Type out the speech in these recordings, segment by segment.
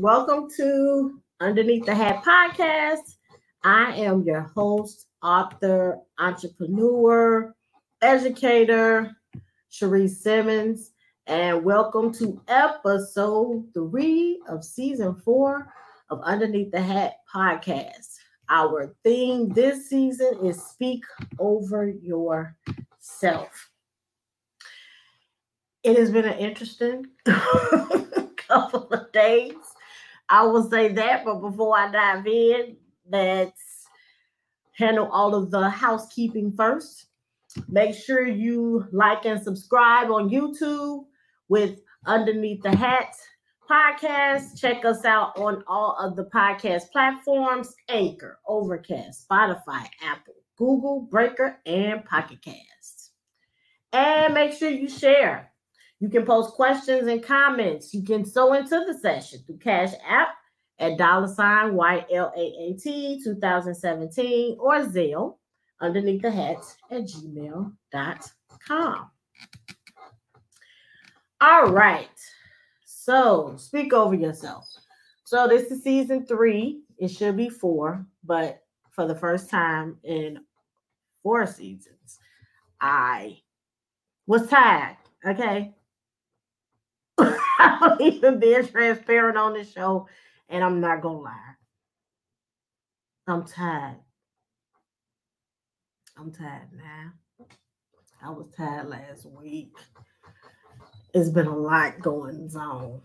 Welcome to Underneath the Hat podcast. I am your host, author, entrepreneur, educator, Cherise Simmons, and welcome to episode three of season four of Underneath the Hat podcast. Our theme this season is Speak Over Yourself. It has been an interesting couple of days. I will say that, but before I dive in, let's handle all of the housekeeping first. Make sure you like and subscribe on YouTube with Underneath the Hat podcast. Check us out on all of the podcast platforms Anchor, Overcast, Spotify, Apple, Google, Breaker, and Pocket Cast. And make sure you share. You can post questions and comments. You can sew into the session through Cash App at dollar sign YLAAT 2017 or Zelle underneath the hats at gmail.com. All right. So speak over yourself. So this is season three. It should be four, but for the first time in four seasons, I was tired. Okay. I'm even being transparent on this show, and I'm not gonna lie. I'm tired. I'm tired now. I was tired last week. It's been a lot going on.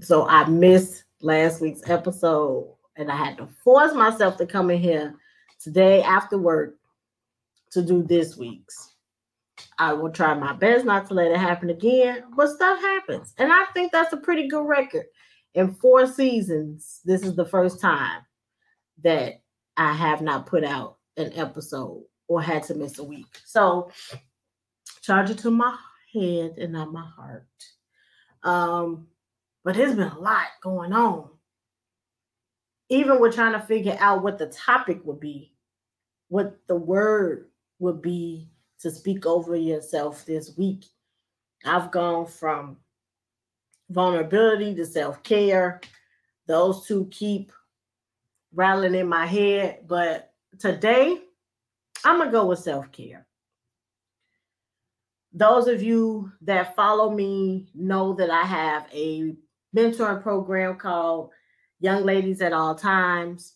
So I missed last week's episode and I had to force myself to come in here today after work to do this week's. I will try my best not to let it happen again, but stuff happens. And I think that's a pretty good record. In four seasons, this is the first time that I have not put out an episode or had to miss a week. So charge it to my head and not my heart. Um, but there's been a lot going on. Even with trying to figure out what the topic would be, what the word would be to speak over yourself this week. I've gone from vulnerability to self care. Those two keep rattling in my head, but today I'm going to go with self care. Those of you that follow me know that I have a mentoring program called Young Ladies at All Times.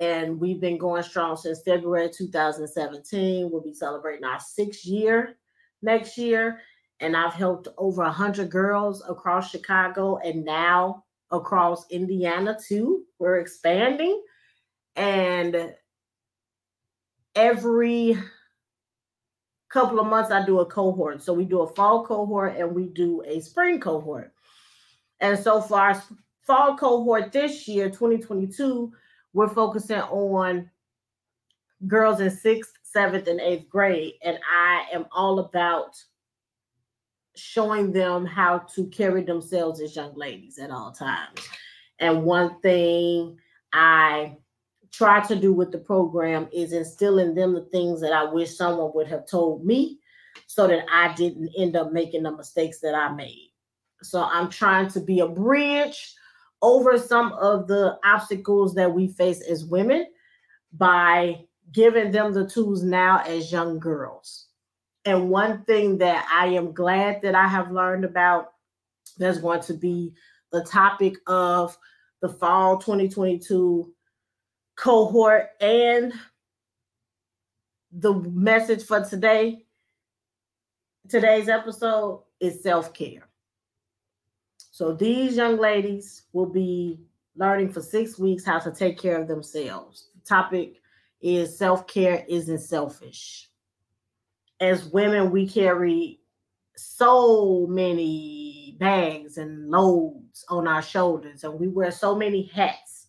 And we've been going strong since February 2017. We'll be celebrating our sixth year next year. And I've helped over 100 girls across Chicago and now across Indiana too. We're expanding. And every couple of months I do a cohort. So we do a fall cohort and we do a spring cohort. And so far, fall cohort this year, 2022, we're focusing on girls in sixth, seventh, and eighth grade. And I am all about showing them how to carry themselves as young ladies at all times. And one thing I try to do with the program is instill in them the things that I wish someone would have told me so that I didn't end up making the mistakes that I made. So I'm trying to be a bridge over some of the obstacles that we face as women by giving them the tools now as young girls. And one thing that I am glad that I have learned about that's going to be the topic of the fall 2022 cohort and the message for today today's episode is self-care so these young ladies will be learning for six weeks how to take care of themselves the topic is self-care isn't selfish as women we carry so many bags and loads on our shoulders and we wear so many hats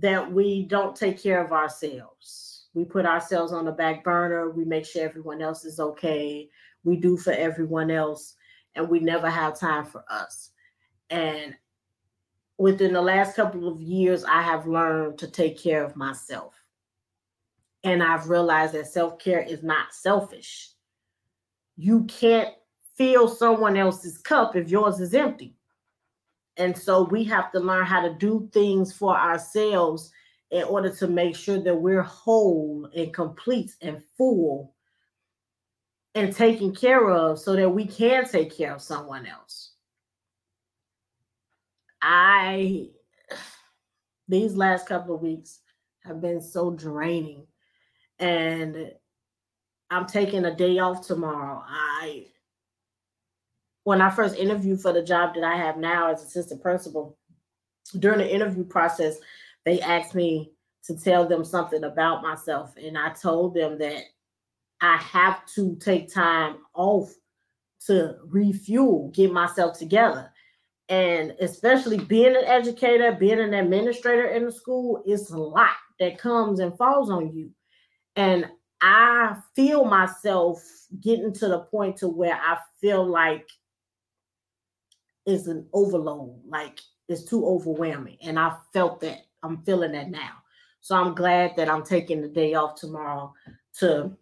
that we don't take care of ourselves. We put ourselves on the back burner. We make sure everyone else is okay. We do for everyone else, and we never have time for us. And within the last couple of years, I have learned to take care of myself. And I've realized that self care is not selfish. You can't fill someone else's cup if yours is empty. And so we have to learn how to do things for ourselves in order to make sure that we're whole and complete and full and taken care of so that we can take care of someone else. I, these last couple of weeks have been so draining. And I'm taking a day off tomorrow. I, when I first interviewed for the job that I have now as assistant principal, during the interview process, they asked me to tell them something about myself. And I told them that I have to take time off to refuel, get myself together. And especially being an educator, being an administrator in the school, it's a lot that comes and falls on you. And I feel myself getting to the point to where I feel like it's an overload, like it's too overwhelming. And I felt that. I'm feeling that now. So I'm glad that I'm taking the day off tomorrow to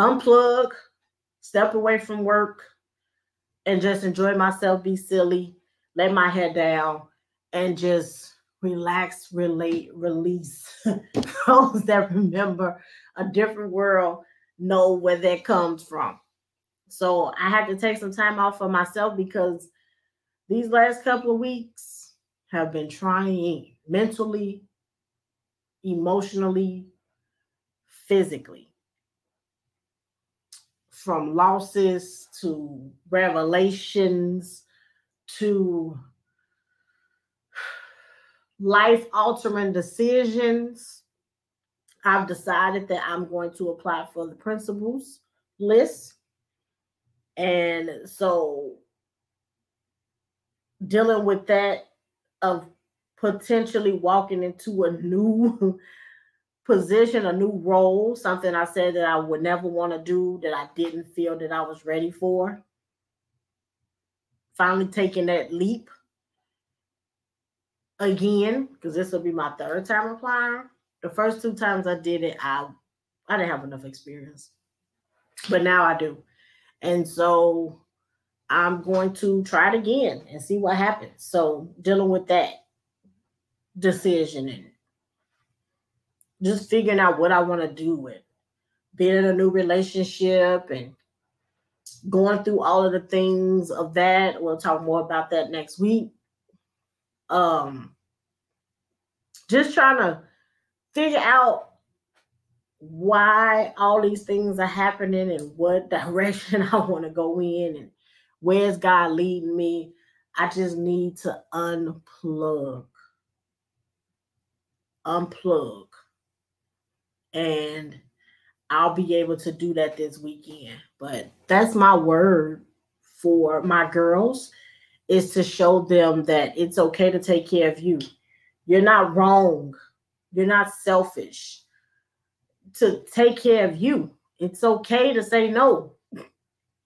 unplug, step away from work, and just enjoy myself, be silly, let my head down, and just relax, relate, release. Those that remember a different world know where that comes from. So I had to take some time off for myself because these last couple of weeks have been trying mentally, emotionally, physically from losses to revelations to life altering decisions. I've decided that I'm going to apply for the principals list. And so dealing with that of potentially walking into a new position, a new role, something I said that I would never want to do that I didn't feel that I was ready for. Finally taking that leap again, because this will be my third time applying. The first two times I did it, I I didn't have enough experience. But now I do. And so I'm going to try it again and see what happens. So dealing with that decision and just figuring out what I want to do with being in a new relationship and going through all of the things of that. We'll talk more about that next week. Um, just trying to figure out why all these things are happening and what direction I want to go in and where's God leading me. I just need to unplug. Unplug and I'll be able to do that this weekend. But that's my word for my girls is to show them that it's okay to take care of you. You're not wrong. You're not selfish. To take care of you. It's okay to say no.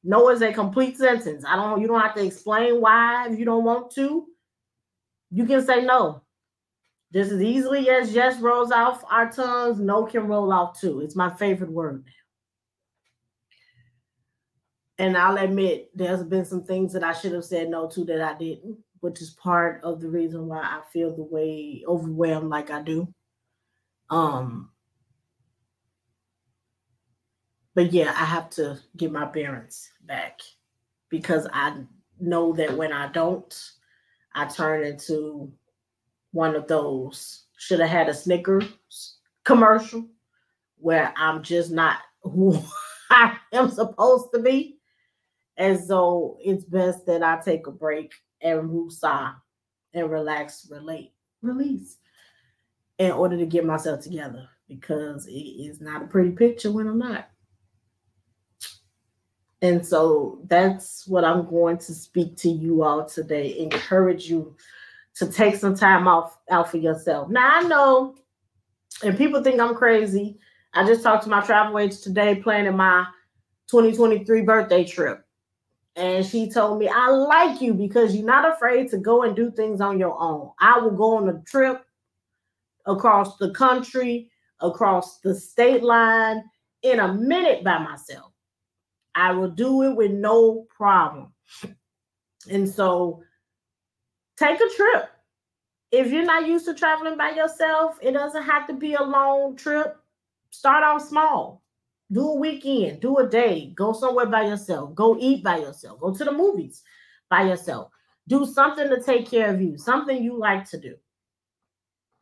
No is a complete sentence. I don't you don't have to explain why if you don't want to. You can say no. Just as easily as yes rolls off our tongues, no can roll off too. It's my favorite word And I'll admit there's been some things that I should have said no to that I didn't, which is part of the reason why I feel the way overwhelmed like I do. Um but yeah, I have to get my bearings back because I know that when I don't, I turn into one of those. Should have had a Snickers commercial where I'm just not who I am supposed to be. And so it's best that I take a break and woosah and relax, relate, release in order to get myself together because it is not a pretty picture when I'm not. And so that's what I'm going to speak to you all today. Encourage you to take some time off out for yourself. Now I know, and people think I'm crazy. I just talked to my travel agent today, planning my 2023 birthday trip. And she told me, I like you because you're not afraid to go and do things on your own. I will go on a trip across the country, across the state line in a minute by myself. I will do it with no problem. And so take a trip. If you're not used to traveling by yourself, it doesn't have to be a long trip. Start off small. Do a weekend, do a day, go somewhere by yourself, go eat by yourself, go to the movies by yourself. Do something to take care of you, something you like to do.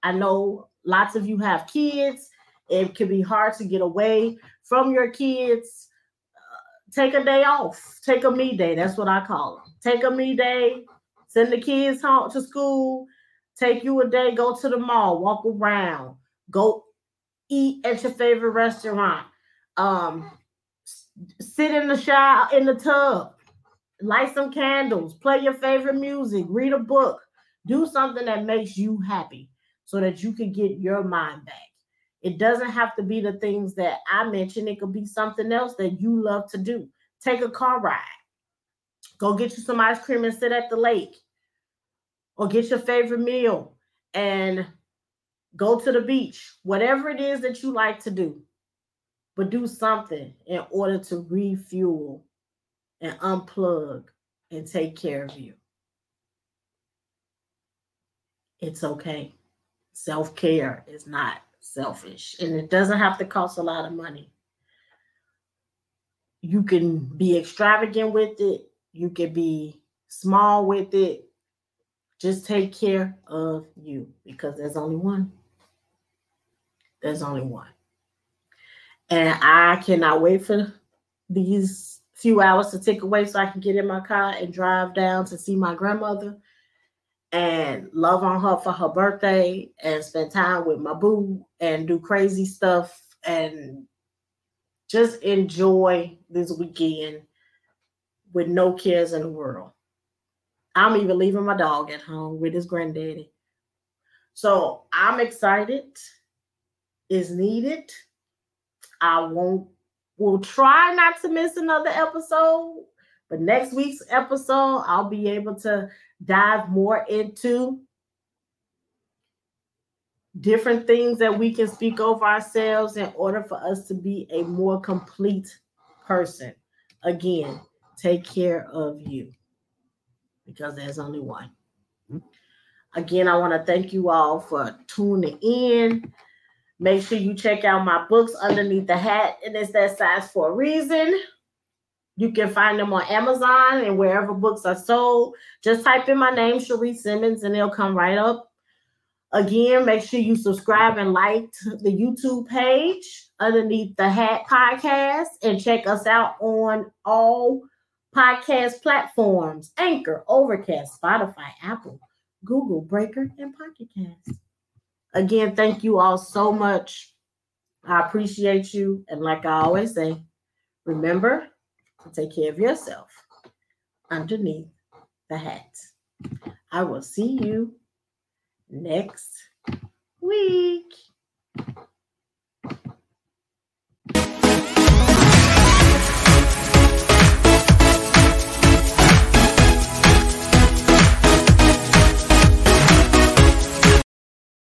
I know lots of you have kids. It can be hard to get away from your kids. Uh, take a day off. Take a me day. That's what I call them. Take a me day. Send the kids home to school. Take you a day. Go to the mall. Walk around. Go eat at your favorite restaurant. Um, sit in the shower in the tub. Light some candles. Play your favorite music. Read a book. Do something that makes you happy so that you can get your mind back. It doesn't have to be the things that I mentioned. It could be something else that you love to do. Take a car ride. Go get you some ice cream and sit at the lake. Or get your favorite meal and go to the beach. Whatever it is that you like to do. But do something in order to refuel and unplug and take care of you. It's okay. Self care is not selfish and it doesn't have to cost a lot of money. You can be extravagant with it, you can be small with it. Just take care of you because there's only one. There's only one. And I cannot wait for these few hours to tick away so I can get in my car and drive down to see my grandmother and love on her for her birthday and spend time with my boo and do crazy stuff and just enjoy this weekend with no cares in the world. I'm even leaving my dog at home with his granddaddy. So I'm excited. Is needed. I won't will try not to miss another episode, but next week's episode I'll be able to dive more into different things that we can speak over ourselves in order for us to be a more complete person. Again, take care of you because there's only one. Mm-hmm. Again, I want to thank you all for tuning in. Make sure you check out my books underneath the hat, and it's that size for a reason. You can find them on Amazon and wherever books are sold. Just type in my name, Cherie Simmons, and they'll come right up. Again, make sure you subscribe and like the YouTube page underneath the Hat Podcast and check us out on all podcast platforms Anchor, Overcast, Spotify, Apple, Google, Breaker, and Pocket Cast. Again, thank you all so much. I appreciate you. And like I always say, remember, to take care of yourself underneath the hat. I will see you next week.